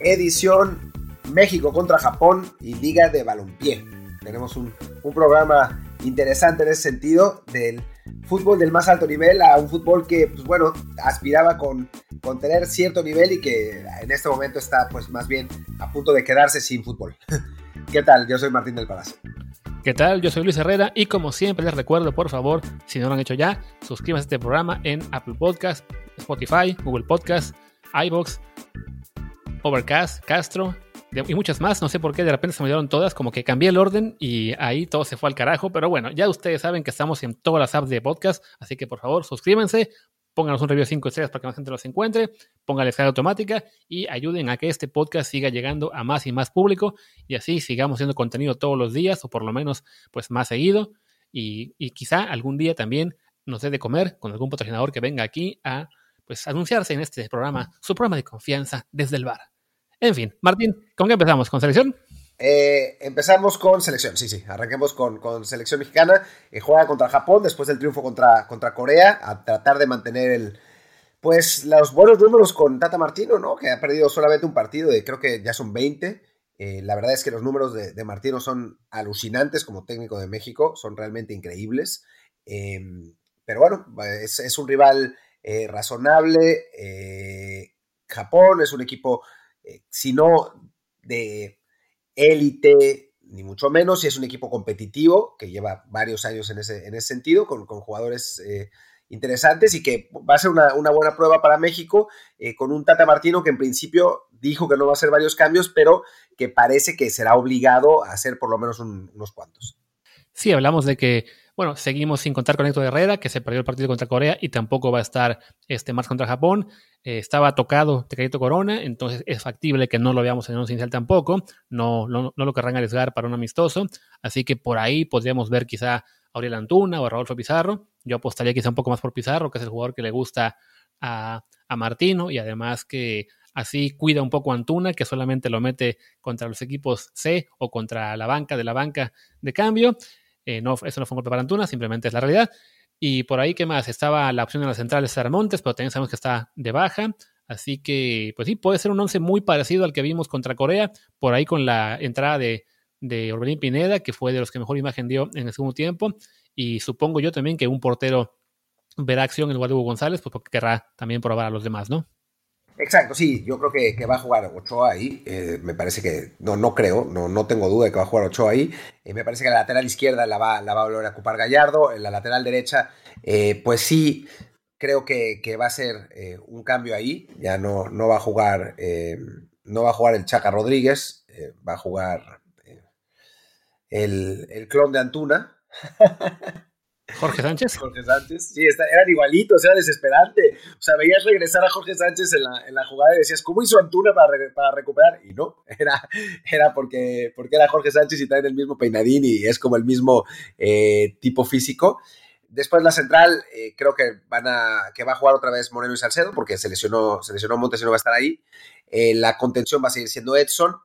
edición México contra Japón y Liga de Balompié. Tenemos un, un programa interesante en ese sentido del fútbol del más alto nivel a un fútbol que, pues bueno, aspiraba con, con tener cierto nivel y que en este momento está pues más bien a punto de quedarse sin fútbol. ¿Qué tal? Yo soy Martín del Palacio. ¿Qué tal? Yo soy Luis Herrera y como siempre les recuerdo, por favor, si no lo han hecho ya, suscríbanse a este programa en Apple Podcast, Spotify, Google Podcast, iBox, Overcast, Castro y muchas más. No sé por qué de repente se me dieron todas, como que cambié el orden y ahí todo se fue al carajo. Pero bueno, ya ustedes saben que estamos en todas las apps de podcast, así que por favor suscríbanse, pónganos un review de 5 estrellas para que más gente los encuentre, pónganle escala automática y ayuden a que este podcast siga llegando a más y más público y así sigamos haciendo contenido todos los días o por lo menos pues más seguido y, y quizá algún día también nos dé de comer con algún patrocinador que venga aquí a pues anunciarse en este programa, su programa de confianza desde el bar. En fin, Martín, ¿con qué empezamos? ¿Con selección? Eh, empezamos con selección, sí, sí. Arranquemos con, con selección mexicana. Eh, juega contra Japón después del triunfo contra, contra Corea. A tratar de mantener el, pues los buenos números con Tata Martino, ¿no? Que ha perdido solamente un partido de creo que ya son 20. Eh, la verdad es que los números de, Martino son alucinantes como técnico de México, son realmente increíbles. Eh, pero bueno, es, un rival eh, razonable. Japón es un equipo, eh, si no de élite, ni mucho menos, y es un equipo competitivo que lleva varios años en ese, en ese sentido, con, con jugadores eh, interesantes y que va a ser una, una buena prueba para México, eh, con un Tata Martino que en principio dijo que no va a hacer varios cambios, pero que parece que será obligado a hacer por lo menos un, unos cuantos. Sí, hablamos de que bueno, seguimos sin contar con Héctor Herrera, que se perdió el partido contra Corea y tampoco va a estar este más contra Japón. Eh, estaba tocado Tecadito Corona, entonces es factible que no lo veamos en un inicial tampoco. No, no, no lo querrán arriesgar para un amistoso. Así que por ahí podríamos ver quizá a Auriel Antuna o a Rodolfo Pizarro. Yo apostaría quizá un poco más por Pizarro, que es el jugador que le gusta a, a Martino y además que así cuida un poco a Antuna, que solamente lo mete contra los equipos C o contra la banca de la banca de cambio. Eh, no, eso no fue un golpe para Antuna, simplemente es la realidad. Y por ahí, ¿qué más? Estaba la opción de la central de César pero también sabemos que está de baja. Así que, pues sí, puede ser un once muy parecido al que vimos contra Corea, por ahí con la entrada de, de Orbelín Pineda, que fue de los que mejor imagen dio en el segundo tiempo. Y supongo yo también que un portero verá acción en lugar de González, pues porque querrá también probar a los demás, ¿no? Exacto, sí, yo creo que, va a jugar Ochoa ahí. Eh, me parece que, no, no creo, no, no tengo duda de que va a jugar Ochoa ahí. Eh, me parece que la lateral izquierda la va, la va a volver a ocupar Gallardo. En la lateral derecha, eh, pues sí, creo que, que va a ser eh, un cambio ahí. Ya no, no va a jugar, eh, no va a jugar el Chaca Rodríguez, va a jugar el, el clon de Antuna. Jorge Sánchez. Jorge Sánchez, sí, está, eran igualitos, era desesperante. O sea, veías regresar a Jorge Sánchez en la, en la jugada y decías, ¿cómo hizo Antuna para, para, recuperar? Y no, era, era porque, porque era Jorge Sánchez y traen el mismo peinadín y es como el mismo eh, tipo físico. Después la central, eh, creo que van a que va a jugar otra vez Moreno y Salcedo, porque se lesionó, se lesionó Montes y no va a estar ahí. Eh, la contención va a seguir siendo Edson.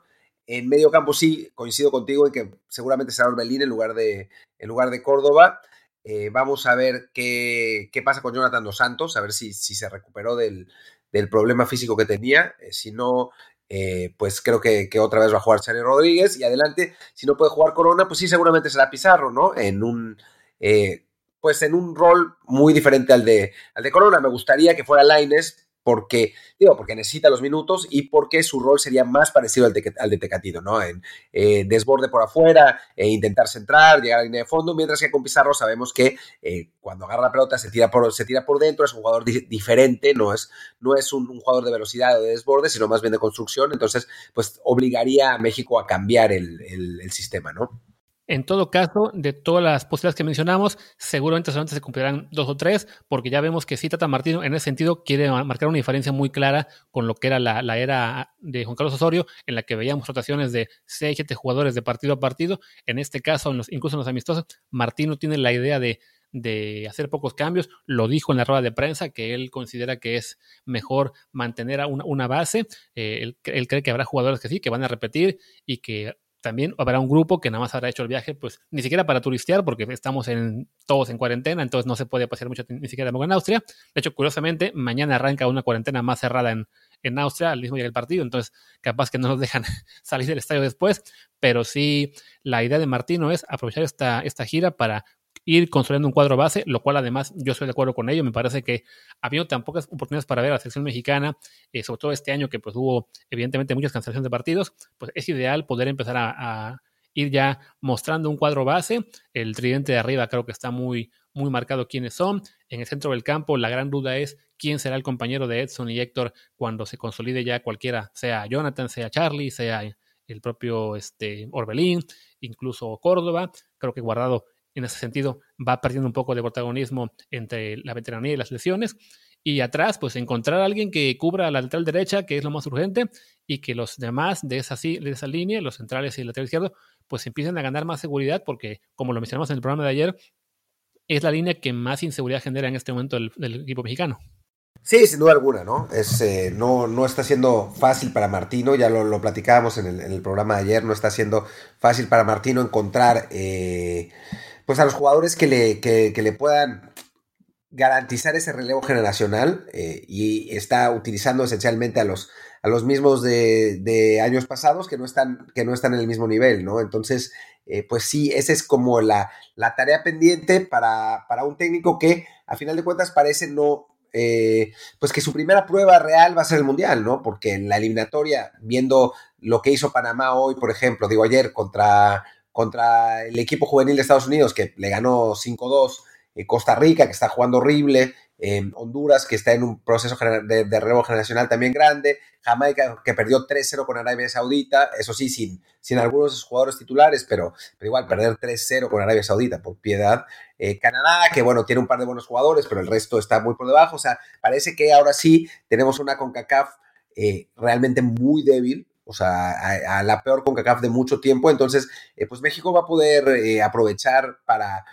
En medio campo sí, coincido contigo en que seguramente será Orbelín en lugar de, en lugar de Córdoba. Eh, vamos a ver qué, qué, pasa con Jonathan Dos Santos, a ver si, si se recuperó del, del, problema físico que tenía. Eh, si no, eh, pues creo que, que, otra vez va a jugar Charlie Rodríguez. Y adelante, si no puede jugar Corona, pues sí, seguramente será Pizarro, ¿no? En un, pues en un rol muy diferente al de, al de Corona. Me gustaría que fuera Laines, porque, digo, porque necesita los minutos y porque su rol sería más parecido al de, al Tecatito, ¿no? En eh, desborde por afuera, e intentar centrar, llegar a la línea de fondo, mientras que con Pizarro sabemos que eh, cuando agarra la pelota se tira por, se tira por dentro, es un jugador di diferente, no es, no es un, jugador de velocidad o de desborde, sino más bien de construcción, entonces, pues obligaría a México a cambiar el sistema, ¿no? En todo caso, de todas las posibilidades que mencionamos, seguramente solamente se cumplirán dos o tres, porque ya vemos que sí, Tata Martino en ese sentido quiere marcar una diferencia muy clara con lo que era la, era de Juan Carlos Osorio, en la que veíamos rotaciones de seis, siete jugadores de partido a partido. En este caso, incluso en los amistosos, Martino tiene la idea de, hacer pocos cambios. Lo dijo en la rueda de prensa que él considera que es mejor mantener una, una base. Eh, él, cree que habrá jugadores que sí, que van a repetir y que también habrá un grupo que nada más habrá hecho el viaje, pues ni siquiera para turistear, porque estamos en, todos en cuarentena, entonces no se puede pasear mucho ni siquiera en Austria. De hecho, curiosamente, mañana arranca una cuarentena más cerrada en, en Austria al mismo día del partido, entonces capaz que no nos dejan salir del estadio después, pero sí la idea de Martino es aprovechar esta, esta gira para ir construyendo un cuadro base, lo cual además yo estoy de acuerdo con ello. Me parece que habiendo tan pocas oportunidades para ver a la selección mexicana, eh, sobre todo este año que pues hubo evidentemente muchas cancelaciones de partidos, pues es ideal poder empezar a, ir ya mostrando un cuadro base. El tridente de arriba creo que está muy, muy marcado quiénes son. En el centro del campo la gran duda es quién será el compañero de Edson y Héctor cuando se consolide ya cualquiera, sea Jonathan, sea Charlie, sea el propio este, Orbelín, incluso Córdoba. Creo que Guardado en ese sentido va perdiendo un poco de protagonismo entre la veteranía y las lesiones. Y atrás, pues encontrar a alguien que cubra la lateral derecha, que es lo más urgente, y que los demás de esa, de esa línea, los centrales y el lateral izquierdo, pues empiecen a ganar más seguridad, porque como lo mencionamos en el programa de ayer, es la línea que más inseguridad genera en este momento del, equipo mexicano. Sí, sin duda alguna, ¿no? Es, eh, no, no está siendo fácil para Martino, ya lo, lo platicábamos en el, en el, programa de ayer, no está siendo fácil para Martino encontrar eh, pues a los jugadores que le, que, le puedan garantizar ese relevo generacional eh, y está utilizando esencialmente a los, a los mismos de, años pasados que no, están, que no están en el mismo nivel, ¿no? Entonces, eh, pues sí, esa es como la, tarea pendiente para, un técnico que a final de cuentas parece no, eh, pues que su primera prueba real va a ser el Mundial, ¿no? Porque en la eliminatoria, viendo lo que hizo Panamá hoy, por ejemplo, digo ayer contra contra el equipo juvenil de Estados Unidos que le ganó 5-2, eh, Costa Rica que está jugando horrible, eh, Honduras que está en un proceso de, de generacional también grande, Jamaica que perdió 3-0 con Arabia Saudita, eso sí, sin, sin algunos de sus jugadores titulares, pero, pero igual perder 3-0 con Arabia Saudita, por piedad. Eh, Canadá, que bueno, tiene un par de buenos jugadores, pero el resto está muy por debajo. O sea, parece que ahora sí tenemos una CONCACAF realmente muy débil, o sea, a, la peor CONCACAF de mucho tiempo. Entonces, eh, pues México va a poder eh, aprovechar para,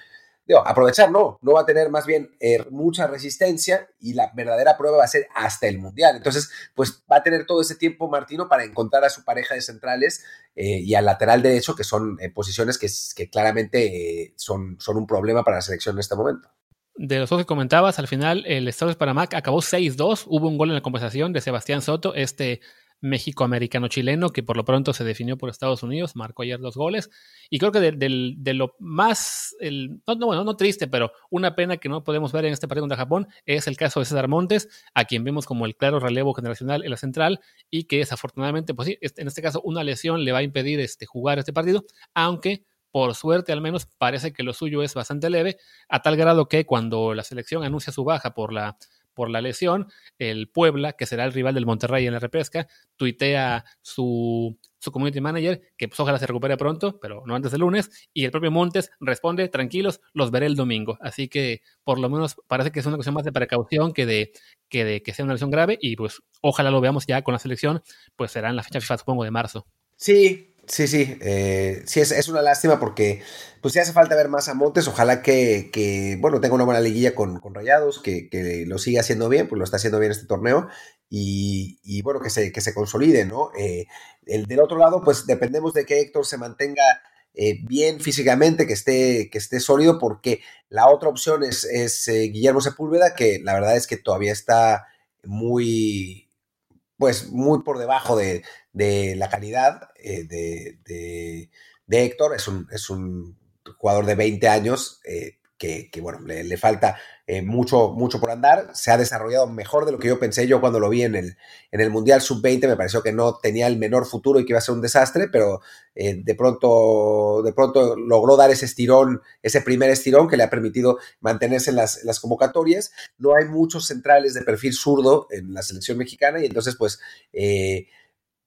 digo, aprovechar no, no va a tener más bien eh, mucha resistencia y la verdadera prueba va a ser hasta el Mundial. Entonces, pues va a tener todo ese tiempo Martino para encontrar a su pareja de centrales y al lateral derecho, que son posiciones que, que claramente son, son un problema para la selección en este momento de los dos que comentabas, al final el Estado de Panamá acabó 6-2. Hubo un gol en la conversación de Sebastián Soto, este México-americano-chileno, que por lo pronto se definió por Estados Unidos, marcó ayer dos goles. Y creo que de, lo más, el, no, bueno, no triste, pero una pena que no podemos ver en este partido contra Japón es el caso de César Montes, a quien vemos como el claro relevo generacional en la central y que desafortunadamente, pues sí, este, en este caso una lesión le va a impedir este, jugar este partido, aunque por suerte al menos parece que lo suyo es bastante leve, a tal grado que cuando la selección anuncia su baja por la por la lesión, el Puebla, que será el rival del Monterrey en la repesca, tuitea su, su community manager, que pues ojalá se recupere pronto, pero no antes del lunes, y el propio Montes responde, tranquilos, los veré el domingo. Así que por lo menos parece que es una cuestión más de precaución que de que, de que sea una lesión grave, y pues ojalá lo veamos ya con la selección, pues será en la fecha FIFA, supongo, de marzo. Sí, Sí, sí, eh, sí, es, una lástima porque pues sí hace falta ver más a Montes, ojalá que, bueno, tenga una buena liguilla con, Rayados, que, lo siga haciendo bien, pues lo está haciendo bien este torneo y, bueno, que se, que se consolide, ¿no? Eh, el, del otro lado, pues dependemos de que Héctor se mantenga eh, bien físicamente, que esté, que esté sólido, porque la otra opción es, es Guillermo Sepúlveda, que la verdad es que todavía está muy, pues muy por debajo de, la calidad eh, de, Héctor. Es un, es un, jugador de 20 años eh, que, bueno, le, falta eh, mucho, mucho por andar. Se ha desarrollado mejor de lo que yo pensé. Yo cuando lo vi en el, en el Mundial Sub-20 me pareció que no tenía el menor futuro y que iba a ser un desastre, pero eh, de, pronto, de pronto logró dar ese estirón, ese primer estirón que le ha permitido mantenerse en las, las convocatorias. No hay muchos centrales de perfil zurdo en la selección mexicana y entonces pues... Eh,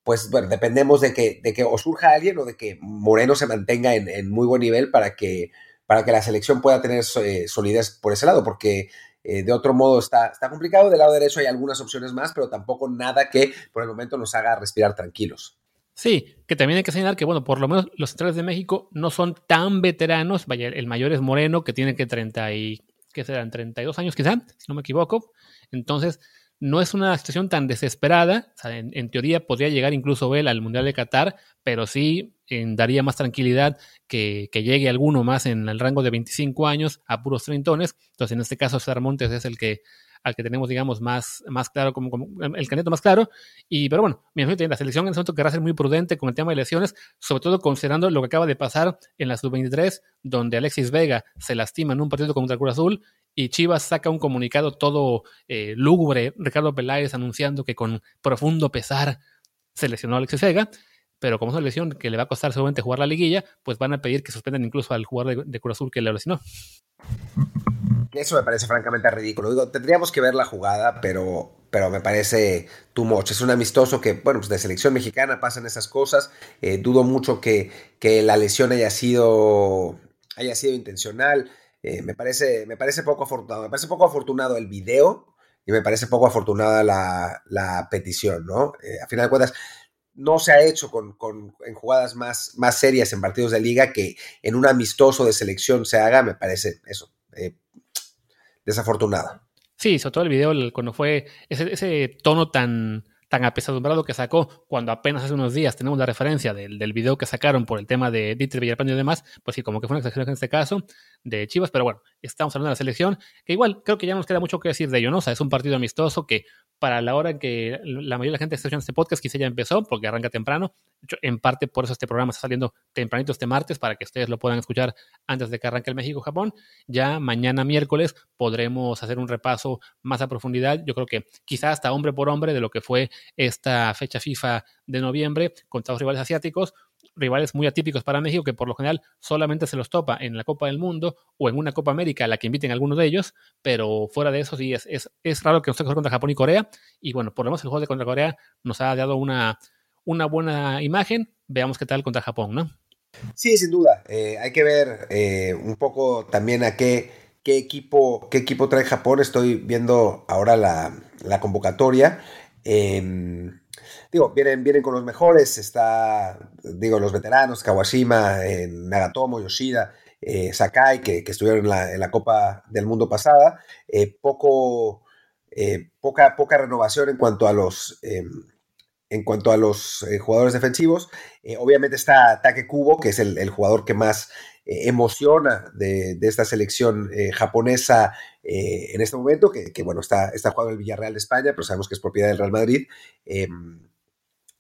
pues bueno, dependemos de que, de que o surja alguien o de que Moreno se mantenga en, en muy buen nivel para que, para que la selección pueda tener eh, solidez por ese lado, porque eh, de otro modo está, está complicado. Del lado derecho hay algunas opciones más, pero tampoco nada que por el momento nos haga respirar tranquilos. Sí, que también hay que señalar que, bueno, por lo menos los centrales de México no son tan veteranos. Vaya, el mayor es Moreno, que tiene que 30 y, ¿qué serán? 32 años quizá, si no me equivoco. Entonces, no es una situación tan desesperada. en, teoría podría llegar incluso él al Mundial de Qatar, pero sí daría más tranquilidad que, llegue alguno más en el rango de 25 años a puros treintones. Entonces, en este caso, César es el que al que tenemos, digamos, más, más claro, como, el candidato más claro. Y, pero bueno, la selección en ese momento querrá ser muy prudente con el tema de lesiones, sobre todo considerando lo que acaba de pasar en la sub-23, donde Alexis Vega se lastima en un partido contra Cruz Azul y Chivas saca un comunicado todo eh, lúgubre, Ricardo Peláez anunciando que con profundo pesar se lesionó a Alexis Vega, pero como es una lesión que le va a costar seguramente jugar la liguilla, pues van a pedir que suspendan incluso al jugador de, de Cruz Azul que le lesionó. Eso me parece francamente ridículo. Digo, tendríamos que ver la jugada, pero, pero me parece too. Es un amistoso que, bueno, pues de selección mexicana pasan esas cosas. Eh, dudo mucho que, que la lesión haya sido, haya sido intencional. Eh, me, parece, me parece poco afortunado. Me parece poco afortunado el video y me parece poco afortunada la, petición, ¿no? Eh, a final de cuentas, no se ha hecho con, en jugadas más, más serias en partidos de liga que en un amistoso de selección se haga, me parece eso, eh, desafortunado. Sí, sobre todo el video, cuando fue ese tono tan tan apesadumbrado que sacó cuando apenas hace unos días tenemos la referencia del, del video que sacaron por el tema de Dieter Villarpando y demás, pues sí, como que fue una exageración en este caso de Chivas, pero bueno, estamos hablando de la selección, que igual creo que ya nos queda mucho que decir de ello, ¿no? O sea, es un partido amistoso que para la hora en que la mayoría de la gente está escuchando este podcast quizá ya empezó, porque arranca temprano, en parte por eso este programa está saliendo tempranito este martes, para que ustedes lo puedan escuchar antes de que arranque el México-Japón, ya mañana miércoles podremos hacer un repaso más a profundidad, yo creo que quizá hasta hombre por hombre de lo que fue esta fecha FIFA de noviembre contra los rivales asiáticos, rivales muy atípicos para México que por lo general solamente se los topa en la Copa del Mundo o en una Copa América a la que inviten a alguno de ellos, pero fuera de eso sí es, es, raro que nos toque contra Japón y Corea y bueno, por lo menos el juego de contra Corea nos ha dado una, una buena imagen, veamos qué tal contra Japón, ¿no? Sí, sin duda, eh, hay que ver eh, un poco también a qué, qué, equipo, qué equipo trae Japón, estoy viendo ahora la, la convocatoria. Eh, digo, vienen, vienen con los mejores, está, digo, los veteranos, Kawashima, Nagatomo, Yoshida, eh, Sakai, que, estuvieron en la, Copa del Mundo pasada, eh, poco, eh, poca, poca renovación en cuanto a los... en cuanto a los jugadores defensivos, obviamente está Take Kubo, que es el, jugador que más emociona de, esta selección japonesa en este momento, que, bueno, está, está jugando el Villarreal de España, pero sabemos que es propiedad del Real Madrid. Em,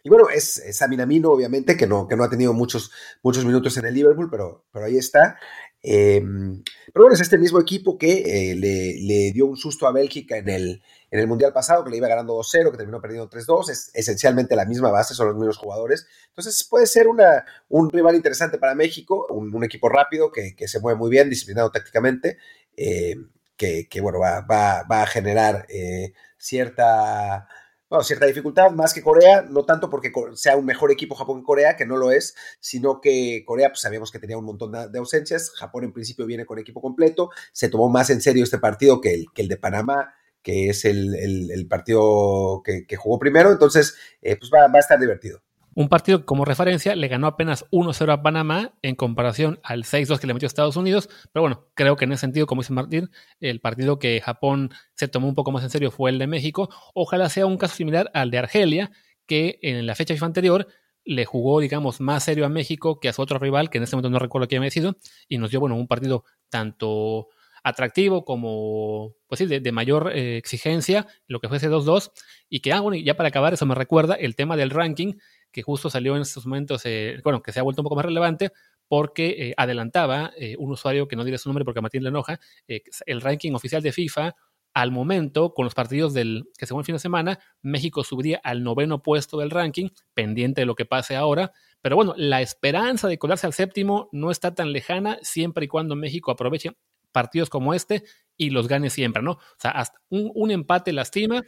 y bueno, es, es Aminamino, obviamente, que no, que no ha tenido muchos, muchos minutos en el Liverpool, pero, pero ahí está. Em, pero bueno, es este mismo equipo que eh, le, dio un susto a Bélgica en el, en el Mundial pasado, que le iba ganando 2-0, que terminó perdiendo 3-2. Es esencialmente la misma base, son los mismos jugadores. Entonces puede ser una, un rival interesante para México, un, equipo rápido que, se mueve muy bien, disciplinado tácticamente, eh, que, bueno, va, va, a generar eh, cierta bueno, cierta dificultad, más que Corea, no tanto porque sea un mejor equipo Japón que Corea, que no lo es, sino que Corea, pues sabíamos que tenía un montón de ausencias, Japón en principio viene con equipo completo, se tomó más en serio este partido que el, que de Panamá, que es el, partido que, jugó primero, entonces, eh, pues va, va a estar divertido. Un partido como referencia le ganó apenas 1-0 a Panamá en comparación al 6-2 que le metió a Estados Unidos. Pero bueno, creo que en ese sentido, como dice Martín, el partido que Japón se tomó un poco más en serio fue el de México. Ojalá sea un caso similar al de Argelia, que en la fecha FIFA anterior le jugó, digamos, más serio a México que a su otro rival, que en este momento no recuerdo quién había sido, y nos dio, bueno, un partido tanto atractivo como, pues sí, de, mayor eh, exigencia, lo que fue ese 2-2, y que, ah, bueno, ya para acabar, eso me recuerda el tema del ranking, que justo salió en estos momentos, eh, bueno, que se ha vuelto un poco más relevante porque eh, adelantaba eh, un usuario que no diré su nombre porque a Martín le enoja, el ranking oficial de FIFA. Al momento, con los partidos del que según el fin de semana, México subiría al noveno puesto del ranking, pendiente de lo que pase ahora. Pero bueno, la esperanza de colarse al séptimo no está tan lejana siempre y cuando México aproveche partidos como este y los gane siempre, ¿no? O sea, hasta un, un empate lastima,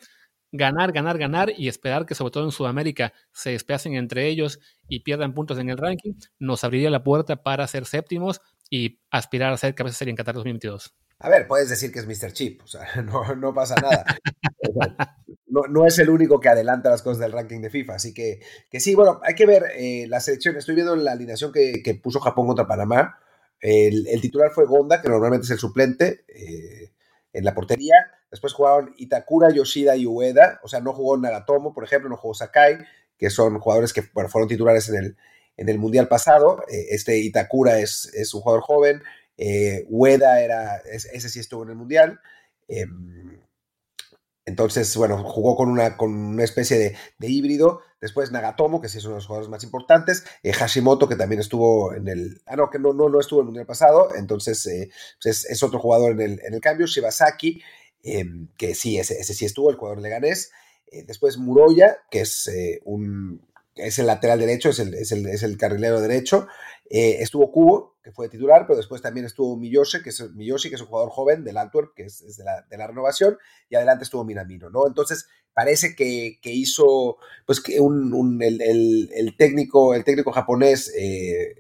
ganar, ganar, ganar y esperar que sobre todo en Sudamérica se despacen entre ellos y pierdan puntos en el ranking, nos abriría la puerta para ser séptimos y aspirar a ser cabeza sería en Qatar 2022. A ver, puedes decir que es Mr. Chip, o sea, no, pasa nada. no, es el único que adelanta las cosas del ranking de FIFA, así que, sí, bueno, hay que ver eh, la selección. Estoy viendo la alineación que, puso Japón contra Panamá. El, titular fue Gonda, que normalmente es el suplente. Eh, en la portería. Después jugaron Itakura, Yoshida y Ueda. O sea, no jugó Nagatomo, por ejemplo, no jugó Sakai, que son jugadores que fueron titulares en el, en el Mundial pasado. Eh, este Itakura es, es, un jugador joven. Eh, Ueda era, ese sí estuvo en el Mundial. Em, entonces, bueno, jugó con una, con una especie de, híbrido. Después Nagatomo, que sí es uno de los jugadores más importantes. Eh, Hashimoto, que también estuvo en el. Ah, no, que no, no, no estuvo en el mundial pasado. Entonces, eh, pues es, otro jugador en el, en el cambio. Shibasaki, em, que sí, ese, ese, sí estuvo, el jugador leganés. Eh, después Muroya, que es un. Es el lateral derecho, es el, es el, es el carrilero derecho. estuvo Cubo, que fue titular, pero después también estuvo Miyoshi, que es, Miyoshi, que es un jugador joven del Antwerp, que es, de, la, de, la, renovación, y adelante estuvo Minamino, ¿no? Entonces, parece que, que hizo, pues, que un, el, el, técnico, el técnico japonés, eh,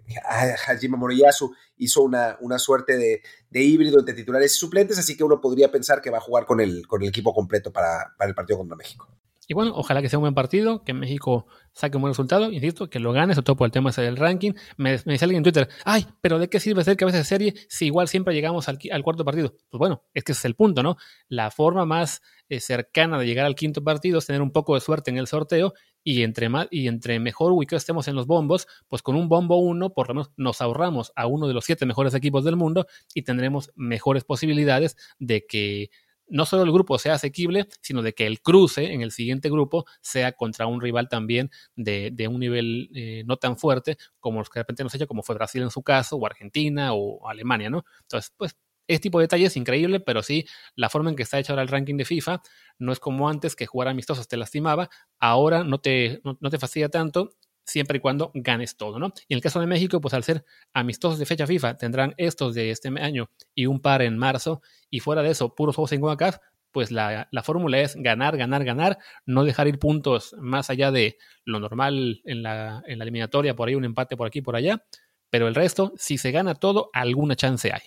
Hajime Moriyasu, hizo una, una suerte de, de, híbrido entre titulares y suplentes, así que uno podría pensar que va a jugar con el, con el equipo completo para, para el partido contra México. Y bueno, ojalá que sea un buen partido, que México saque un buen resultado, insisto, que lo gane, sobre todo por el tema del ranking. Me, me alguien en Twitter, ay, pero ¿de qué sirve ser cabeza de serie si igual siempre llegamos al, cuarto partido? Pues bueno, es que ese es el punto, ¿no? La forma más eh, cercana de llegar al quinto partido es tener un poco de suerte en el sorteo y entre, más, y entre mejor ubicados estemos en los bombos, pues con un bombo uno, por lo menos nos ahorramos a uno de los siete mejores equipos del mundo y tendremos mejores posibilidades de que no solo el grupo sea asequible, sino de que el cruce en el siguiente grupo sea contra un rival también de, de un nivel eh, no tan fuerte como los que de repente nos hecho, como fue Brasil en su caso, o Argentina o Alemania, ¿no? Entonces, pues este tipo de detalles es increíble, pero sí, la forma en que está hecho ahora el ranking de FIFA no es como antes que jugar amistosos te lastimaba, ahora no te, no, no te fastidia tanto siempre y cuando ganes todo, ¿no? Y en el caso de México, pues al ser amistosos de fecha FIFA, tendrán estos de este año y un par en marzo, y fuera de eso, puros juegos en CONCACAF, pues la, la, fórmula es ganar, ganar, ganar, no dejar ir puntos más allá de lo normal en la, en la eliminatoria, por ahí un empate por aquí, por allá, pero el resto, si se gana todo, alguna chance hay.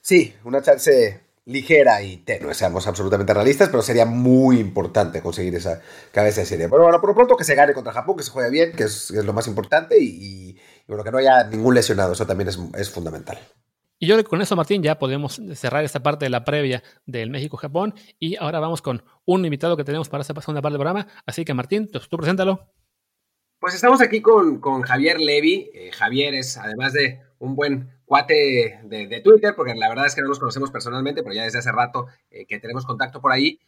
Sí, una chance ligera y tenue, seamos absolutamente realistas, pero sería muy importante conseguir esa cabeza de serie. Pero bueno, por lo pronto que se gane contra Japón, que se juegue bien, que es, es lo más importante, y, y, bueno, que no haya ningún lesionado, eso también es, es, fundamental. Y yo creo que con eso, Martín, ya podemos cerrar esta parte de la previa del México-Japón, y ahora vamos con un invitado que tenemos para esta segunda parte del programa, así que Martín, tú, tú preséntalo. Pues estamos aquí con, con Javier Levy. Eh, Javier es, además de un buen cuate de, de, Twitter, porque la verdad es que no nos conocemos personalmente, pero ya desde hace rato eh, que tenemos contacto por ahí,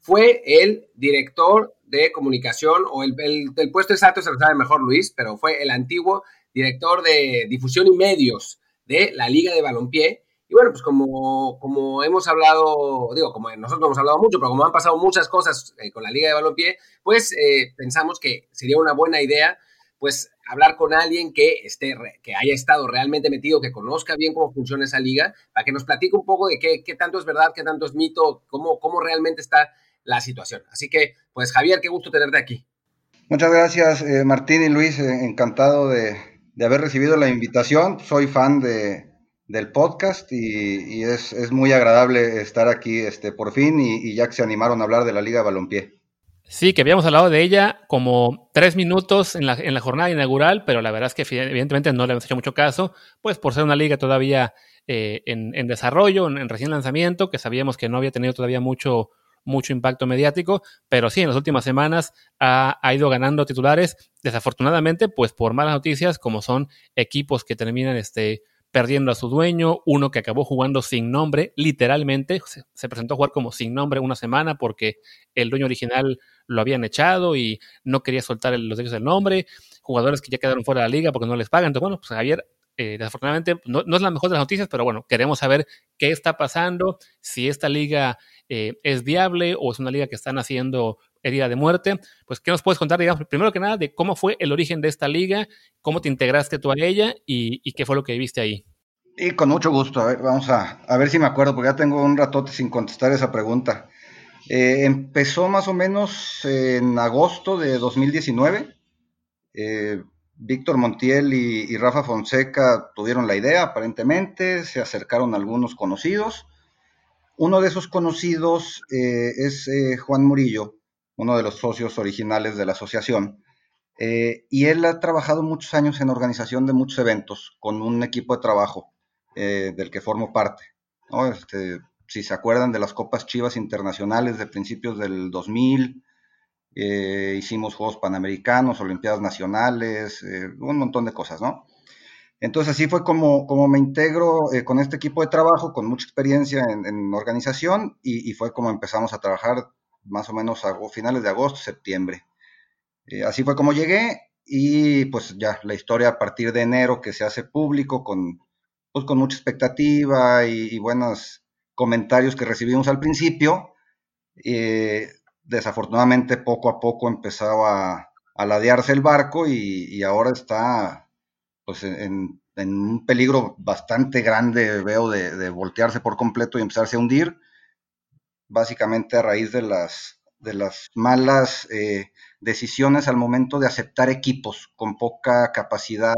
fue el director de comunicación, o el, el, el, puesto exacto se lo sabe mejor Luis, pero fue el antiguo director de difusión y medios de la Liga de Balompié. Y bueno, pues como, como hemos hablado, digo, como nosotros no hemos hablado mucho, pero como han pasado muchas cosas eh, con la Liga de Balompié, pues eh, pensamos que sería una buena idea pues hablar con alguien que esté, que haya estado realmente metido, que conozca bien cómo funciona esa liga, para que nos platique un poco de qué, qué tanto es verdad, qué tanto es mito, cómo, cómo realmente está la situación. Así que, pues Javier, qué gusto tenerte aquí. Muchas gracias, eh, Martín y Luis, eh, encantado de, haber recibido la invitación. Soy fan de, del podcast y, es, muy agradable estar aquí este, por fin y, y ya que se animaron a hablar de la Liga Balompié. Sí, que habíamos hablado de ella como tres minutos en la, en la, jornada inaugural, pero la verdad es que evidentemente no le hemos hecho mucho caso, pues por ser una liga todavía eh, en, desarrollo, en, recién lanzamiento, que sabíamos que no había tenido todavía mucho, mucho impacto mediático, pero sí, en las últimas semanas ha, ido ganando titulares, desafortunadamente, pues por malas noticias, como son equipos que terminan este, perdiendo a su dueño, uno que acabó jugando sin nombre, literalmente, se, se, presentó a jugar como sin nombre una semana porque el dueño original lo habían echado y no quería soltar los derechos del nombre, jugadores que ya quedaron fuera de la liga porque no les pagan. Entonces, bueno, pues Javier, eh, desafortunadamente no, no, es la mejor de las noticias, pero bueno, queremos saber qué está pasando, si esta liga eh, es viable o es una liga que están haciendo herida de muerte. Pues, ¿qué nos puedes contar, digamos, primero que nada, de cómo fue el origen de esta liga, cómo te integraste tú a ella y, qué fue lo que viste ahí? Y con mucho gusto, a ver, vamos a, ver si me acuerdo, porque ya tengo un ratote sin contestar esa pregunta. Eh, empezó más o menos en agosto de 2019. Eh, Víctor Montiel y, Rafa Fonseca tuvieron la idea, aparentemente, se acercaron algunos conocidos. Uno de esos conocidos eh, es Juan Murillo, uno de los socios originales de la asociación, eh, y él ha trabajado muchos años en organización de muchos eventos con un equipo de trabajo del que formo parte. ¿no? Este, si se acuerdan de las Copas Chivas Internacionales de principios del 2000, eh, hicimos Juegos Panamericanos, Olimpiadas Nacionales, eh, un montón de cosas, ¿no? Entonces así fue como, como me integro eh, con este equipo de trabajo, con mucha experiencia en, organización y, fue como empezamos a trabajar más o menos a finales de agosto, septiembre. así fue como llegué y pues ya la historia a partir de enero que se hace público con, pues, con mucha expectativa y, buenos comentarios que recibimos al principio. desafortunadamente poco a poco empezaba a, ladearse el barco y, ahora está pues en, un peligro bastante grande, veo, de, voltearse por completo y empezarse a hundir, básicamente a raíz de las, de las malas eh, decisiones al momento de aceptar equipos con poca capacidad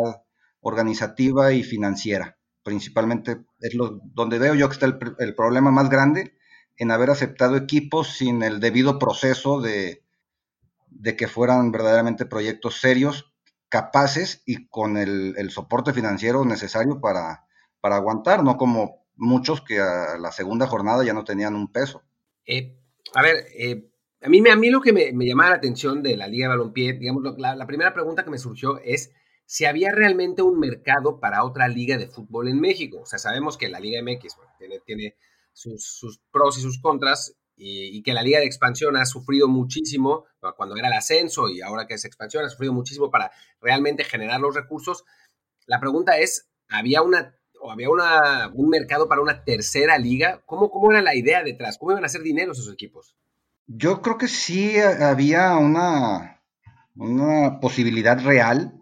organizativa y financiera principalmente es lo, donde veo yo que está el, problema más grande en haber aceptado equipos sin el debido proceso de, de que fueran verdaderamente proyectos serios, capaces y con el, soporte financiero necesario para, para, aguantar, no como muchos que a la segunda jornada ya no tenían un peso. Eh, a ver, eh, a, mí, a mí lo que me, me llamaba la atención de la Liga de Balompié, digamos, la, la primera pregunta que me surgió es si había realmente un mercado para otra liga de fútbol en México. O sea, sabemos que la Liga MX tiene, tiene sus, pros y sus contras y, que la Liga de Expansión ha sufrido muchísimo cuando era el ascenso y ahora que es expansión, ha sufrido muchísimo para realmente generar los recursos. La pregunta es, ¿había una o había una, un mercado para una tercera liga? ¿Cómo, ¿Cómo era la idea detrás? ¿Cómo iban a hacer dinero esos equipos? Yo creo que sí había una, una posibilidad real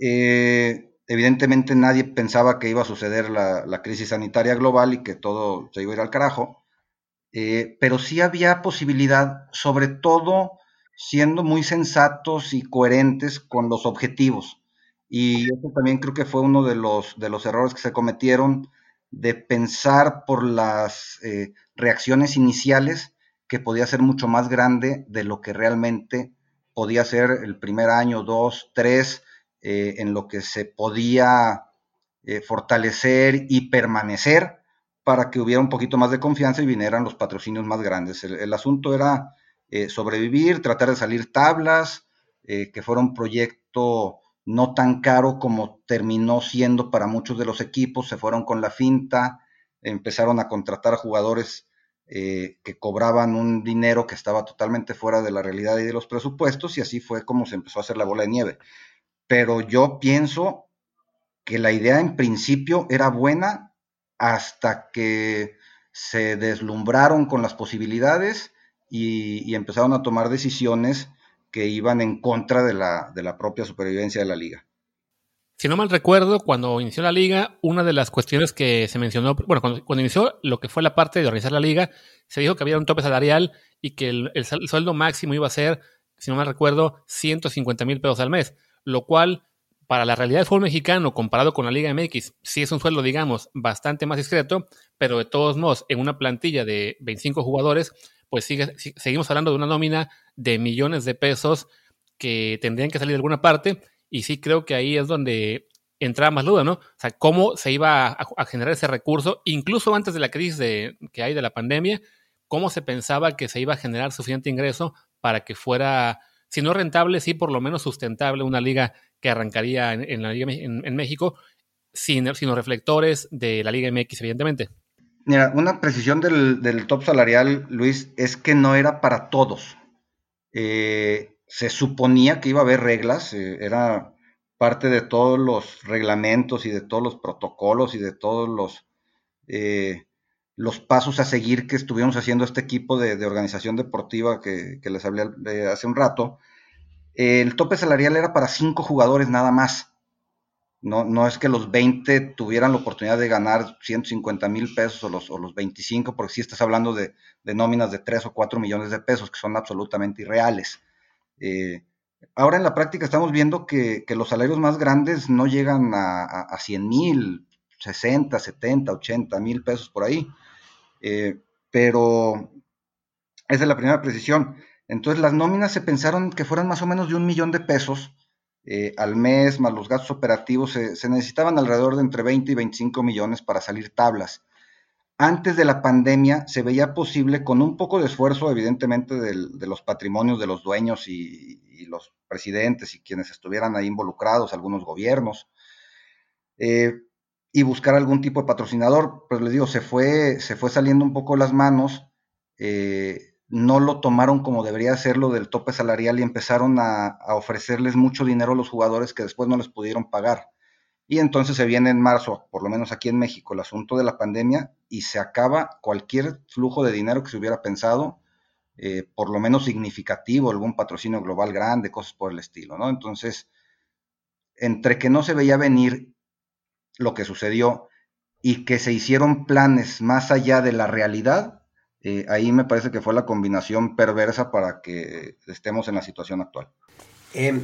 eh, evidentemente nadie pensaba que iba a suceder la, crisis sanitaria global y que todo se iba a ir al carajo, eh, pero sí había posibilidad, sobre todo siendo muy sensatos y coherentes con los objetivos. Y eso también creo que fue uno de los, de los errores que se cometieron, de pensar por las eh, reacciones iniciales que podía ser mucho más grande de lo que realmente podía ser el primer año, dos, tres, eh, en lo que se podía eh, fortalecer y permanecer para que hubiera un poquito más de confianza y vinieran los patrocinios más grandes. El, asunto era eh, sobrevivir, tratar de salir tablas, que fuera un proyecto no tan caro como terminó siendo para muchos de los equipos, se fueron con la finta, empezaron a contratar jugadores que cobraban un dinero que estaba totalmente fuera de la realidad y de los presupuestos, y así fue como se empezó a hacer la bola de nieve. Pero yo pienso que la idea en principio era buena hasta que se deslumbraron con las posibilidades y, empezaron a tomar decisiones que iban en contra de la, de la propia supervivencia de la liga. Si no mal recuerdo, cuando inició la liga, una de las cuestiones que se mencionó, bueno, cuando, inició lo que fue la parte de organizar la liga, se dijo que había un tope salarial y que el, el sueldo máximo iba a ser, si no mal recuerdo, 150 mil pesos al mes lo cual para la realidad del fútbol mexicano comparado con la Liga MX, sí es un sueldo, digamos, bastante más discreto, pero de todos modos, en una plantilla de 25 jugadores, pues sigue, seguimos hablando de una nómina de millones de pesos que tendrían que salir de alguna parte, y sí creo que ahí es donde entraba más duda, ¿no? O sea, cómo se iba a, generar ese recurso, incluso antes de la crisis de, que hay de la pandemia, cómo se pensaba que se iba a generar suficiente ingreso para que fuera si no rentable, sí por lo menos sustentable, una liga que arrancaría en, la liga en, México, sin, los reflectores de la Liga MX, evidentemente. Mira, una precisión del, top salarial, Luis, es que no era para todos. Eh, se suponía que iba a haber reglas, eh, era parte de todos los reglamentos y de todos los protocolos y de todos los eh, los pasos a seguir que estuvimos haciendo este equipo de, organización deportiva que, les hablé hace un rato, el tope salarial era para cinco jugadores nada más. No, no es que los 20 tuvieran la oportunidad de ganar 150 mil pesos o los, o los 25, porque sí estás hablando de, nóminas de 3 o 4 millones de pesos que son absolutamente irreales. Eh, ahora en la práctica estamos viendo que, los salarios más grandes no llegan a, a, a 100 mil, 60, 70, 80 mil pesos por ahí. Eh, pero esa es la primera precisión. Entonces las nóminas se pensaron que fueran más o menos de un millón de pesos eh, al mes, más los gastos operativos, se, necesitaban alrededor de entre 20 y 25 millones para salir tablas. antes de la pandemia se veía posible con un poco de esfuerzo, evidentemente, de los patrimonios de los dueños y, los presidentes y quienes estuvieran ahí involucrados, algunos gobiernos, eh, y buscar algún tipo de patrocinador. Pues les digo, se fue, se fue saliendo un poco las manos, eh, no lo tomaron como debería hacerlo del tope salarial y empezaron a, ofrecerles mucho dinero a los jugadores que después no les pudieron pagar. Y entonces se viene en marzo, por lo menos aquí en México, el asunto de la pandemia y se acaba cualquier flujo de dinero que se hubiera pensado, eh, por lo menos significativo, algún patrocinio global grande, cosas por el estilo, ¿no? Entonces, entre que no se veía venir lo que sucedió y que se hicieron planes más allá de la realidad, eh, ahí me parece que fue la combinación perversa para que estemos en la situación actual. Eh,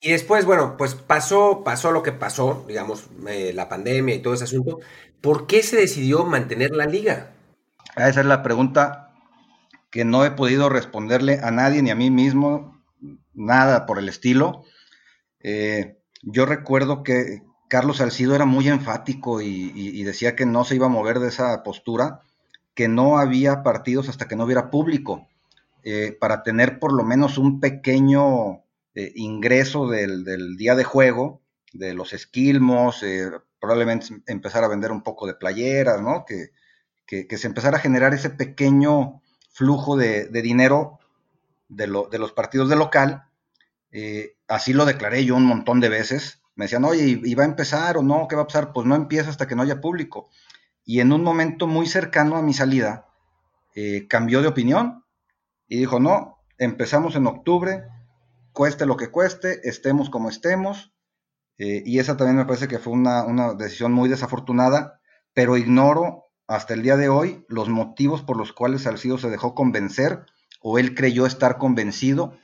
y después, bueno, pues pasó, pasó lo que pasó, digamos, eh, la pandemia y todo ese asunto. ¿Por qué se decidió mantener la liga? Esa es la pregunta que no he podido responderle a nadie ni a mí mismo, nada por el estilo. Eh, yo recuerdo que Carlos Salcido era muy enfático y, decía que no se iba a mover de esa postura, que no había partidos hasta que no hubiera público, eh, para tener por lo menos un pequeño eh, ingreso del, día de juego, de los esquilmos, eh, probablemente empezar a vender un poco de playeras, ¿no? Que, se empezara a generar ese pequeño flujo de, dinero de, los partidos de local. Eh, así lo declaré yo un montón de veces. Me decían, oye, ¿y va a empezar o no? ¿Qué va a pasar? Pues no empieza hasta que no haya público. Y en un momento muy cercano a mi salida, cambió de opinión y dijo, no, empezamos en octubre, cueste lo que cueste, estemos como estemos. Eh, y esa también me parece que fue una, una, decisión muy desafortunada, pero ignoro hasta el día de hoy los motivos por los cuales Salcido se dejó convencer o él creyó estar convencido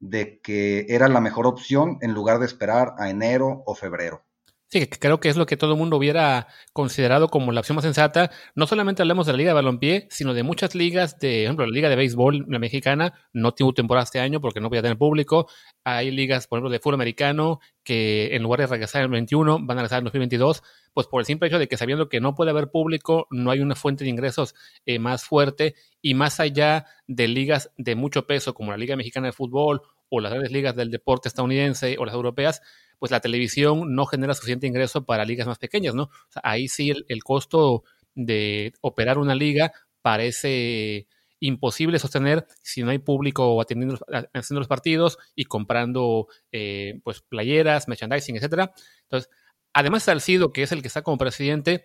de que era la mejor opción en lugar de esperar a enero o febrero. Sí, creo que es lo que todo el mundo hubiera considerado como la opción más sensata. No solamente hablemos de la Liga de Balompié, sino de muchas ligas, de, por ejemplo, la Liga de Béisbol, la mexicana, no tuvo temporada este año porque no podía tener público. Hay ligas, por ejemplo, de fútbol americano, que en lugar de regresar en el 21, van a regresar en el 2022, pues por el simple hecho de que sabiendo que no puede haber público, no hay una fuente de ingresos eh, más fuerte y más allá de ligas de mucho peso como la Liga Mexicana de Fútbol o las grandes ligas del deporte estadounidense o las europeas, pues la televisión no genera suficiente ingreso para ligas más pequeñas, ¿no? O sea, ahí sí el, costo de operar una liga parece imposible sostener si no hay público atendiendo haciendo los partidos y comprando eh, pues playeras, merchandising, etcétera. Entonces, además Salcido, que es el que está como presidente,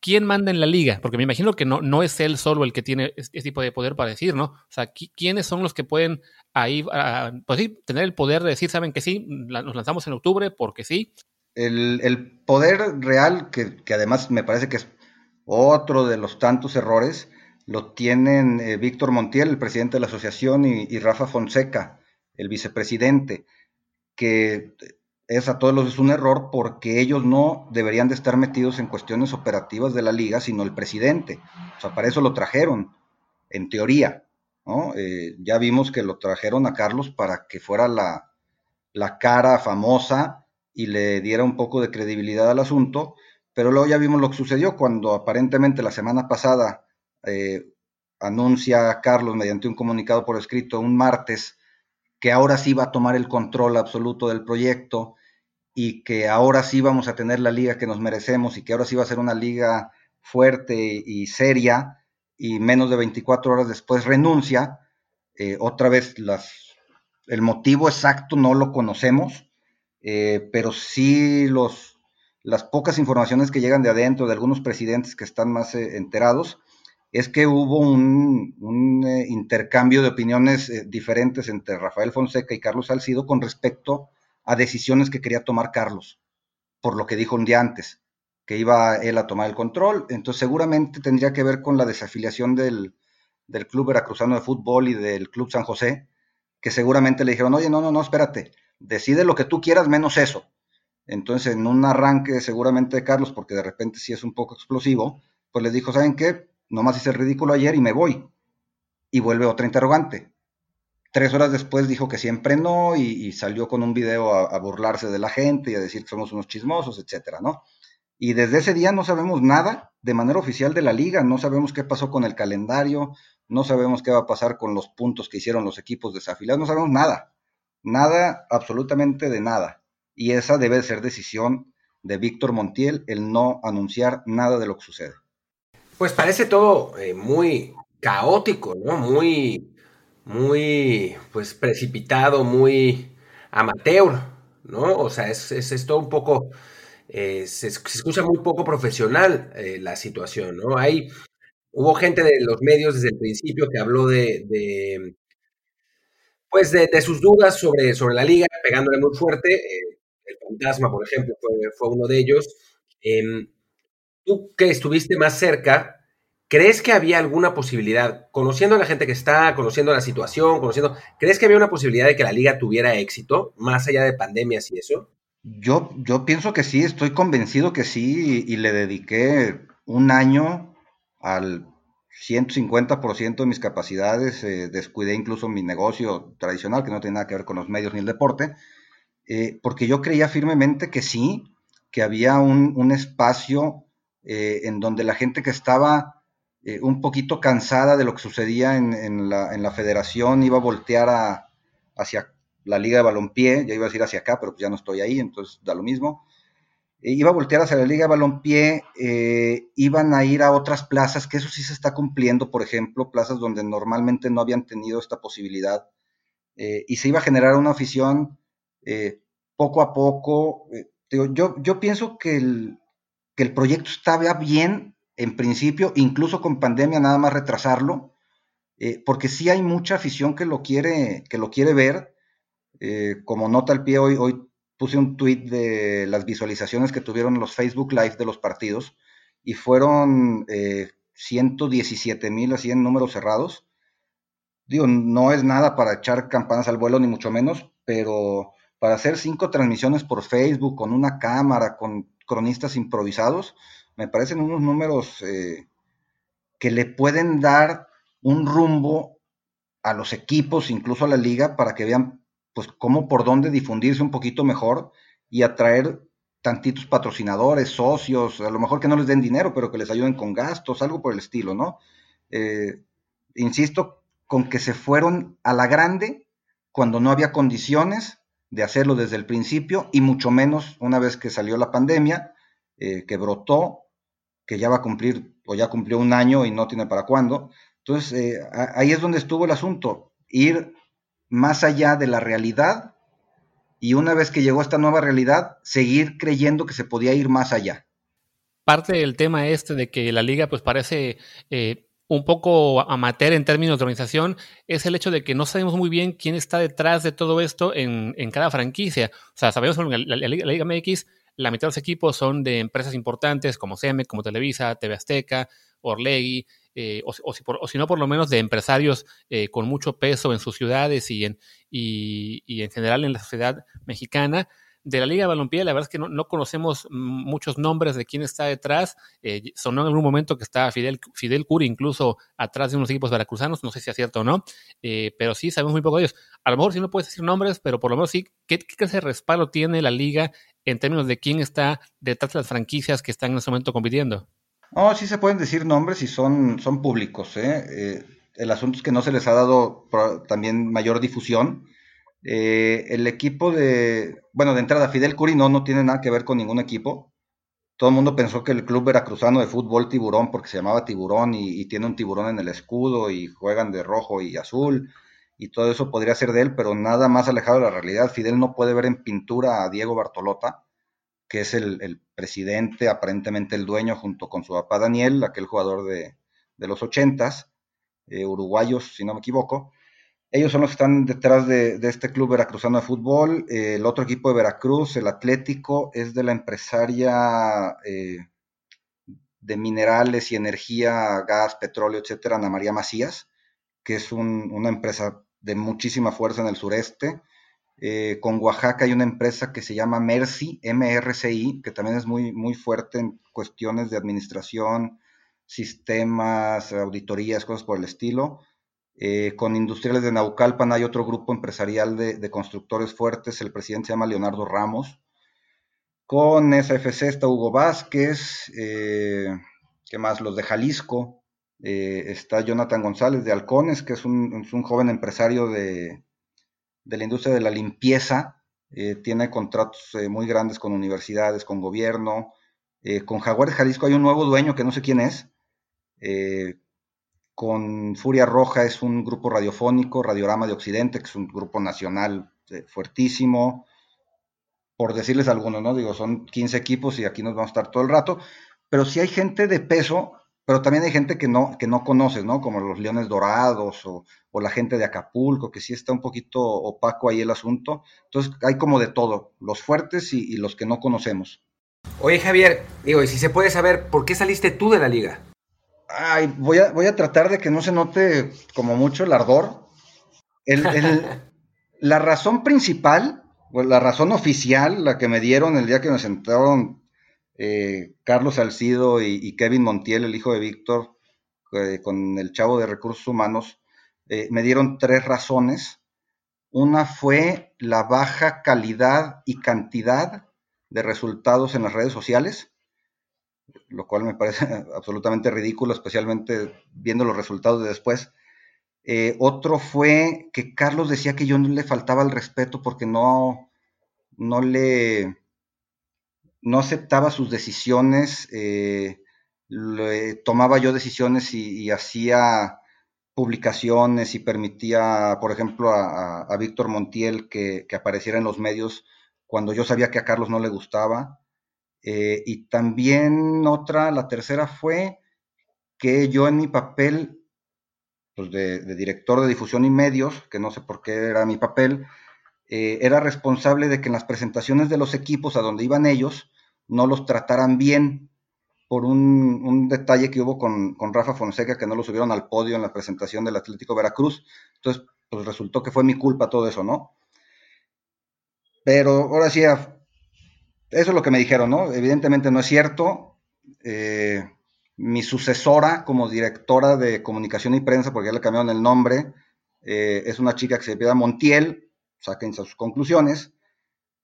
¿quién manda en la liga? Porque me imagino que no, no es él solo el que tiene este tipo de poder para decir, ¿no? O sea, ¿quiénes son los que pueden ahí, ah, pues tener el poder de decir, saben que sí, nos lanzamos en octubre porque sí? El, poder real, que, además me parece que es otro de los tantos errores, lo tienen eh, Víctor Montiel, el presidente de la asociación, y Rafa Fonseca, el vicepresidente, que es a todos los es un error porque ellos no deberían de estar metidos en cuestiones operativas de la liga, sino el presidente. O sea, para eso lo trajeron, en teoría. Eh, ya vimos que lo trajeron a Carlos para que fuera la, la, cara famosa y le diera un poco de credibilidad al asunto, pero luego ya vimos lo que sucedió cuando aparentemente la semana pasada eh, anuncia Carlos mediante un comunicado por escrito un martes que ahora sí va a tomar el control absoluto del proyecto y que ahora sí vamos a tener la liga que nos merecemos y que ahora sí va a ser una liga fuerte y seria y menos de 24 horas después renuncia, eh, otra vez las, el motivo exacto no lo conocemos, eh, pero sí los, las pocas informaciones que llegan de adentro de algunos presidentes que están más eh, enterados, es que hubo un, intercambio de opiniones diferentes entre Rafael Fonseca y Carlos Salcido con respecto a decisiones que quería tomar Carlos, por lo que dijo un día antes, que iba él a tomar el control. Entonces seguramente tendría que ver con la desafiliación del, Club Veracruzano de Fútbol y del Club San José, que seguramente le dijeron, oye, no, no, no, espérate, decide lo que tú quieras menos eso. Entonces, en un arranque seguramente de Carlos, porque de repente sí es un poco explosivo, pues les dijo, ¿saben qué? Nomás hice el ridículo ayer y me voy. Y vuelve otra interrogante. Tres horas después dijo que siempre no y, salió con un video a, burlarse de la gente y a decir que somos unos chismosos, etcétera, ¿no? Y desde ese día no sabemos nada de manera oficial de la liga, no sabemos qué pasó con el calendario, no sabemos qué va a pasar con los puntos que hicieron los equipos desafilados, no sabemos nada, nada, absolutamente de nada. Y esa debe ser decisión de Víctor Montiel, el no anunciar nada de lo que sucede. Pues parece todo eh, muy caótico, ¿no? Muy, muy, pues precipitado, muy amateur, ¿no? O sea, es, es, todo un poco, eh, se, escucha muy poco profesional eh, la situación, ¿no? Hay Hubo gente de los medios desde el principio que habló de, pues de, sus dudas sobre, sobre la liga, pegándole muy fuerte. Eh, el fantasma, por ejemplo, fue, uno de ellos. Em, tú que estuviste más cerca, ¿crees que había alguna posibilidad, conociendo a la gente que está, conociendo la situación, conociendo, ¿crees que había una posibilidad de que la liga tuviera éxito, más allá de pandemias y eso? Yo, yo pienso que sí, estoy convencido que sí, y le dediqué un año al 150% de mis capacidades, eh, descuidé incluso mi negocio tradicional, que no tiene nada que ver con los medios ni el deporte, eh, porque yo creía firmemente que sí, que había un, espacio eh, en donde la gente que estaba un poquito cansada de lo que sucedía en, la, federación iba a voltear hacia la liga de balompié, ya iba a decir hacia acá, pero pues ya no estoy ahí, entonces da lo mismo. Eh, iba a voltear hacia la Liga de Balompié, eh, iban a ir a otras plazas, que eso sí se está cumpliendo, por ejemplo, plazas donde normalmente no habían tenido esta posibilidad, eh, y se iba a generar una afición poco a poco. yo, yo pienso que el, que el proyecto estaba bien en principio, incluso con pandemia, nada más retrasarlo, porque sí hay mucha afición que lo quiere, que lo quiere ver. como nota al pie, hoy, hoy puse un tweet de las visualizaciones que tuvieron los Facebook Live de los partidos y fueron 117 eh, mil así en números cerrados. Digo, no es nada para echar campanas al vuelo, ni mucho menos, pero para hacer cinco transmisiones por Facebook con una cámara, con cronistas improvisados, me parecen unos números eh, que le pueden dar un rumbo a los equipos, incluso a la liga, para que vean pues cómo por dónde difundirse un poquito mejor y atraer tantitos patrocinadores, socios, a lo mejor que no les den dinero, pero que les ayuden con gastos, algo por el estilo, ¿no? Eh, insisto, con que se fueron a la grande cuando no había condiciones de hacerlo desde el principio y mucho menos una vez que salió la pandemia, eh, que brotó, que ya va a cumplir o ya cumplió un año y no tiene para cuándo. Entonces, eh, ahí es donde estuvo el asunto, ir más allá de la realidad y una vez que llegó esta nueva realidad, seguir creyendo que se podía ir más allá. Parte del tema este de que la liga pues parece eh, un poco amateur en términos de organización es el hecho de que no sabemos muy bien quién está detrás de todo esto en, cada franquicia. O sea, sabemos que la, Liga MX, la mitad de los equipos son de empresas importantes como CM, como Televisa, TV Azteca, Orlegui, eh, o, si no por lo menos de empresarios eh, con mucho peso en sus ciudades y en, y, en general en la sociedad mexicana. De la Liga de Balompié, la verdad es que no, conocemos muchos nombres de quién está detrás. Eh, sonó en algún momento que está Fidel, Fidel Curi incluso atrás de unos equipos veracruzanos, no sé si es cierto o no, pero sí sabemos muy poco de ellos. A lo mejor sí no puedes decir nombres, pero por lo menos sí, ¿qué, qué clase de respaldo tiene la liga en términos de quién está detrás de las franquicias que están en este momento compitiendo? No, sí se pueden decir nombres y son, son públicos. ¿eh? Eh, el asunto es que no se les ha dado también mayor difusión. Eh, el equipo de, bueno, de entrada, Fidel Curi no, no tiene nada que ver con ningún equipo. Todo el mundo pensó que el club veracruzano de fútbol tiburón, porque se llamaba tiburón y, y tiene un tiburón en el escudo y juegan de rojo y azul y todo eso podría ser de él, pero nada más alejado de la realidad. Fidel no puede ver en pintura a Diego Bartolota que es el, presidente, aparentemente el dueño, junto con su papá Daniel, aquel jugador de, los ochentas, eh, uruguayos, si no me equivoco. Ellos son los que están detrás de, este club veracruzano de fútbol. Eh, el otro equipo de Veracruz, el Atlético, es de la empresaria eh, de minerales y energía, gas, petróleo, etcétera, Ana María Macías, que es una empresa de muchísima fuerza en el sureste. Eh, con Oaxaca hay una empresa que se llama Mercy, MRCI, que también es muy, muy fuerte en cuestiones de administración, sistemas, auditorías, cosas por el estilo. Eh, con Industriales de Naucalpan hay otro grupo empresarial de, constructores fuertes, el presidente se llama Leonardo Ramos. Con SFC está Hugo Vázquez, eh, ¿qué más? Los de Jalisco, eh, está Jonathan González de Halcones, que es un, joven empresario de, la industria de la limpieza, eh, tiene contratos muy grandes con universidades, con gobierno, con Jaguares Jalisco hay un nuevo dueño que no sé quién es, con Furia Roja es un grupo radiofónico, Radiorama de Occidente, que es un grupo nacional fuertísimo, por decirles algunos, ¿no? Digo, son 15 equipos y aquí nos vamos a estar todo el rato, pero sí hay gente de peso, pero también hay gente que no, que no conoces, ¿no? Como los Leones Dorados o, la gente de Acapulco, que sí está un poquito opaco ahí el asunto. Entonces hay como de todo, los fuertes y, los que no conocemos. Oye Javier, digo, y si se puede saber, ¿por qué saliste tú de la liga? Ay, voy a, voy a tratar de que no se note como mucho el ardor. la razón principal la razón oficial, la que me dieron el día que me sentaron eh, Carlos Salcido y, Kevin Montiel, el hijo de Víctor, eh, con el chavo de recursos humanos, eh, me dieron tres razones. Una fue la baja calidad y cantidad de resultados en las redes sociales, lo cual me parece absolutamente ridículo, especialmente viendo los resultados de después. Otro fue que Carlos decía que yo no le faltaba el respeto porque no, no le no aceptaba sus decisiones, eh, tomaba yo decisiones y, hacía publicaciones y permitía, por ejemplo, a, Víctor Montiel que, apareciera en los medios cuando yo sabía que a Carlos no le gustaba. Eh, y también otra, la tercera fue que yo en mi papel pues, de, director de difusión y medios, que no sé por qué era mi papel, eh, era responsable de que en las presentaciones de los equipos a donde iban ellos no los trataran bien por un, detalle que hubo con, Rafa Fonseca, que no lo subieron al podio en la presentación del Atlético Veracruz. Entonces, pues resultó que fue mi culpa todo eso, ¿no? Pero ahora sí, eso es lo que me dijeron, ¿no? Evidentemente no es cierto. Eh, mi sucesora como directora de comunicación y prensa, porque ya le cambiaron el nombre, eh, es una chica que se llama Montiel, saquen sus conclusiones,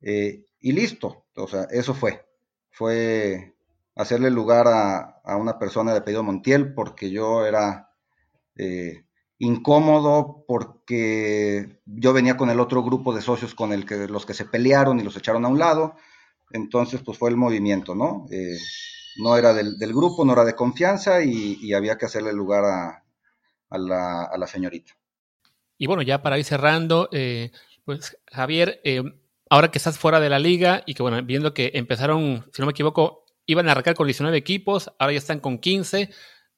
eh, y listo. O sea, eso fue. Fue hacerle lugar a, una persona de apellido Montiel porque yo era eh, incómodo, porque yo venía con el otro grupo de socios con el que los que se pelearon y los echaron a un lado. Entonces, pues fue el movimiento, ¿no? no era del, grupo, no era de confianza y, había que hacerle lugar a, la, señorita. Y bueno, ya para ir cerrando, eh, pues Javier, eh, ahora que estás fuera de la liga y que bueno, viendo que empezaron, si no me equivoco, iban a arrancar con 19 equipos, ahora ya están con 15,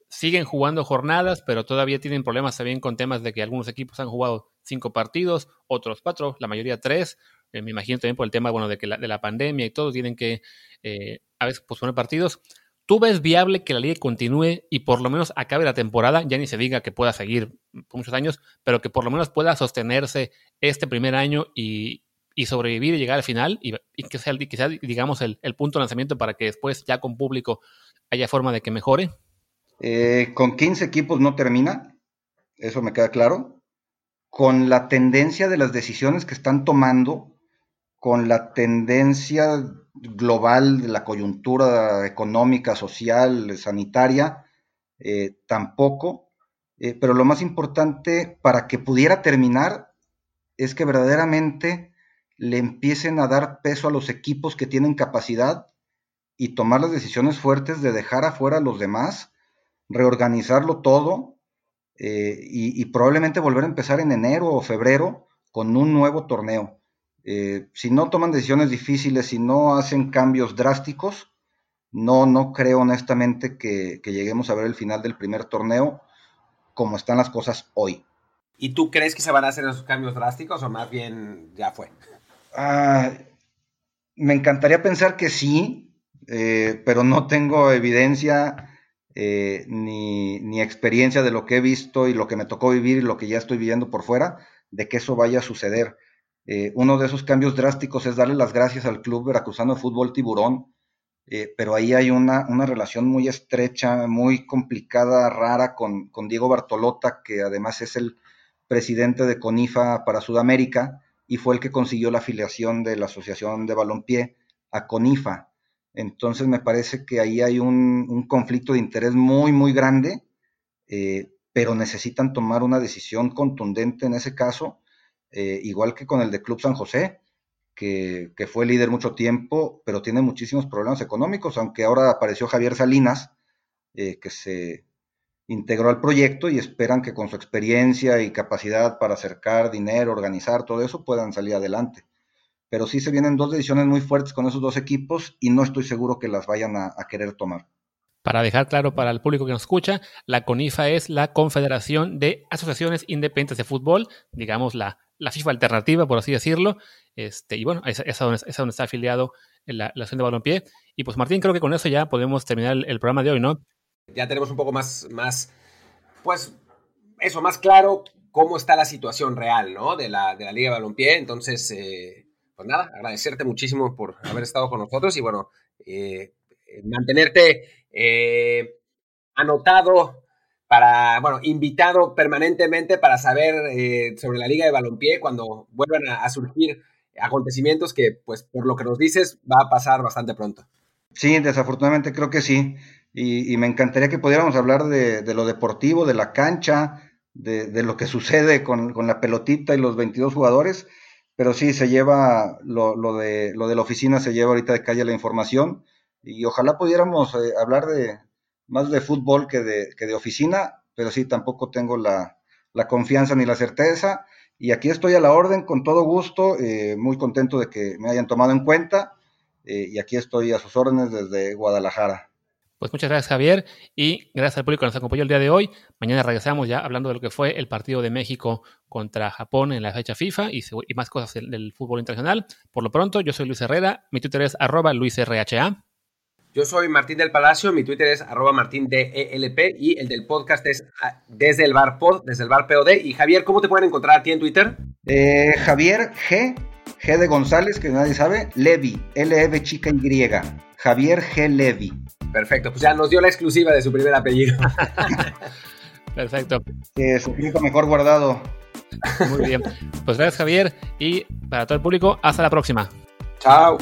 siguen jugando jornadas, pero todavía tienen problemas también con temas de que algunos equipos han jugado cinco partidos, otros cuatro, la mayoría tres. Eh, me imagino también por el tema bueno, de, que la, de la pandemia y todo, tienen que a veces posponer partidos. ¿Tú ves viable que la liga continúe y por lo menos acabe la temporada? Ya ni se diga que pueda seguir por muchos años, pero que por lo menos pueda sostenerse este primer año y, sobrevivir y llegar al final y, que, sea, digamos, el, punto de lanzamiento para que después, ya con público, haya forma de que mejore? Eh, con 15 equipos no termina, eso me queda claro. Con la tendencia de las decisiones que están tomando, con la tendencia global de la coyuntura económica, social, sanitaria, eh, tampoco. Eh, pero lo más importante para que pudiera terminar es que verdaderamente le empiecen a dar peso a los equipos que tienen capacidad y tomar las decisiones fuertes de dejar afuera a los demás, reorganizarlo todo eh, y probablemente volver a empezar en enero o febrero con un nuevo torneo. Eh, si no toman decisiones difíciles, si no hacen cambios drásticos, no, no creo honestamente que, lleguemos a ver el final del primer torneo como están las cosas hoy. ¿Y tú crees que se van a hacer esos cambios drásticos o más bien ya fue? Ah, me encantaría pensar que sí, eh, pero no tengo evidencia eh, ni, ni, experiencia de lo que he visto y lo que me tocó vivir y lo que ya estoy viviendo por fuera de que eso vaya a suceder. Eh, uno de esos cambios drásticos es darle las gracias al Club Veracruzano de Fútbol Tiburón, eh, pero ahí hay una, relación muy estrecha, muy complicada, rara con, Diego Bartolota, que además es el presidente de CONIFA para Sudamérica y fue el que consiguió la afiliación de la Asociación de Balompié a CONIFA. Entonces me parece que ahí hay un, conflicto de interés muy, muy grande, eh, pero necesitan tomar una decisión contundente en ese caso, eh, igual que con el de Club San José, que, que, fue líder mucho tiempo, pero tiene muchísimos problemas económicos, aunque ahora apareció Javier Salinas, que se integró al proyecto y esperan que con su experiencia y capacidad para acercar dinero, organizar todo eso, puedan salir adelante. Pero sí se vienen dos decisiones muy fuertes con esos dos equipos y no estoy seguro que las vayan a, querer tomar. Para dejar claro para el público que nos escucha, la CONIFA es la Confederación de Asociaciones Independientes de Fútbol, digamos la, la FIFA alternativa, por así decirlo. Este, y bueno, esa es, donde, está afiliado la, la Asociación de Balompié. Y pues Martín, creo que con eso ya podemos terminar el programa de hoy, ¿no? ya tenemos un poco más, más, pues, eso, más claro cómo está la situación real, ¿no? De la, de la Liga de Balompié. Entonces, eh, pues nada, agradecerte muchísimo por haber estado con nosotros y bueno, eh, mantenerte eh, anotado para, bueno, invitado permanentemente para saber sobre la Liga de Balompié cuando vuelvan a, surgir acontecimientos que, pues, por lo que nos dices, va a pasar bastante pronto. Sí, desafortunadamente creo que sí. Y, me encantaría que pudiéramos hablar de, lo deportivo, de la cancha, de, lo que sucede con, la pelotita y los 22 jugadores, pero sí se lleva, lo, de, lo de la oficina se lleva ahorita de calle la información. Y ojalá pudiéramos eh, hablar de más de fútbol que de, que de oficina, pero sí tampoco tengo la, confianza ni la certeza. Y aquí estoy a la orden con todo gusto, eh, muy contento de que me hayan tomado en cuenta. Eh, y aquí estoy a sus órdenes desde Guadalajara. Pues muchas gracias Javier y gracias al público que nos acompañó el día de hoy. Mañana regresamos ya hablando de lo que fue el partido de México contra Japón en la fecha FIFA y, más cosas del, fútbol internacional. Por lo pronto, yo soy Luis Herrera, mi Twitter es arroba luisrha. Yo soy Martín del Palacio, mi Twitter es arroba martindelp y el del podcast es ah, desde el bar pod, desde el bar POD. Y Javier, ¿cómo te pueden encontrar a ti en Twitter? Eh, Javier G, G de González, que nadie sabe, Levi, L-E-V chica Y, Javier G. Levi. Perfecto, pues ya nos dio la exclusiva de su primer apellido. Perfecto. Que su mejor guardado. Muy bien. Pues gracias, Javier. Y para todo el público, hasta la próxima. Chao.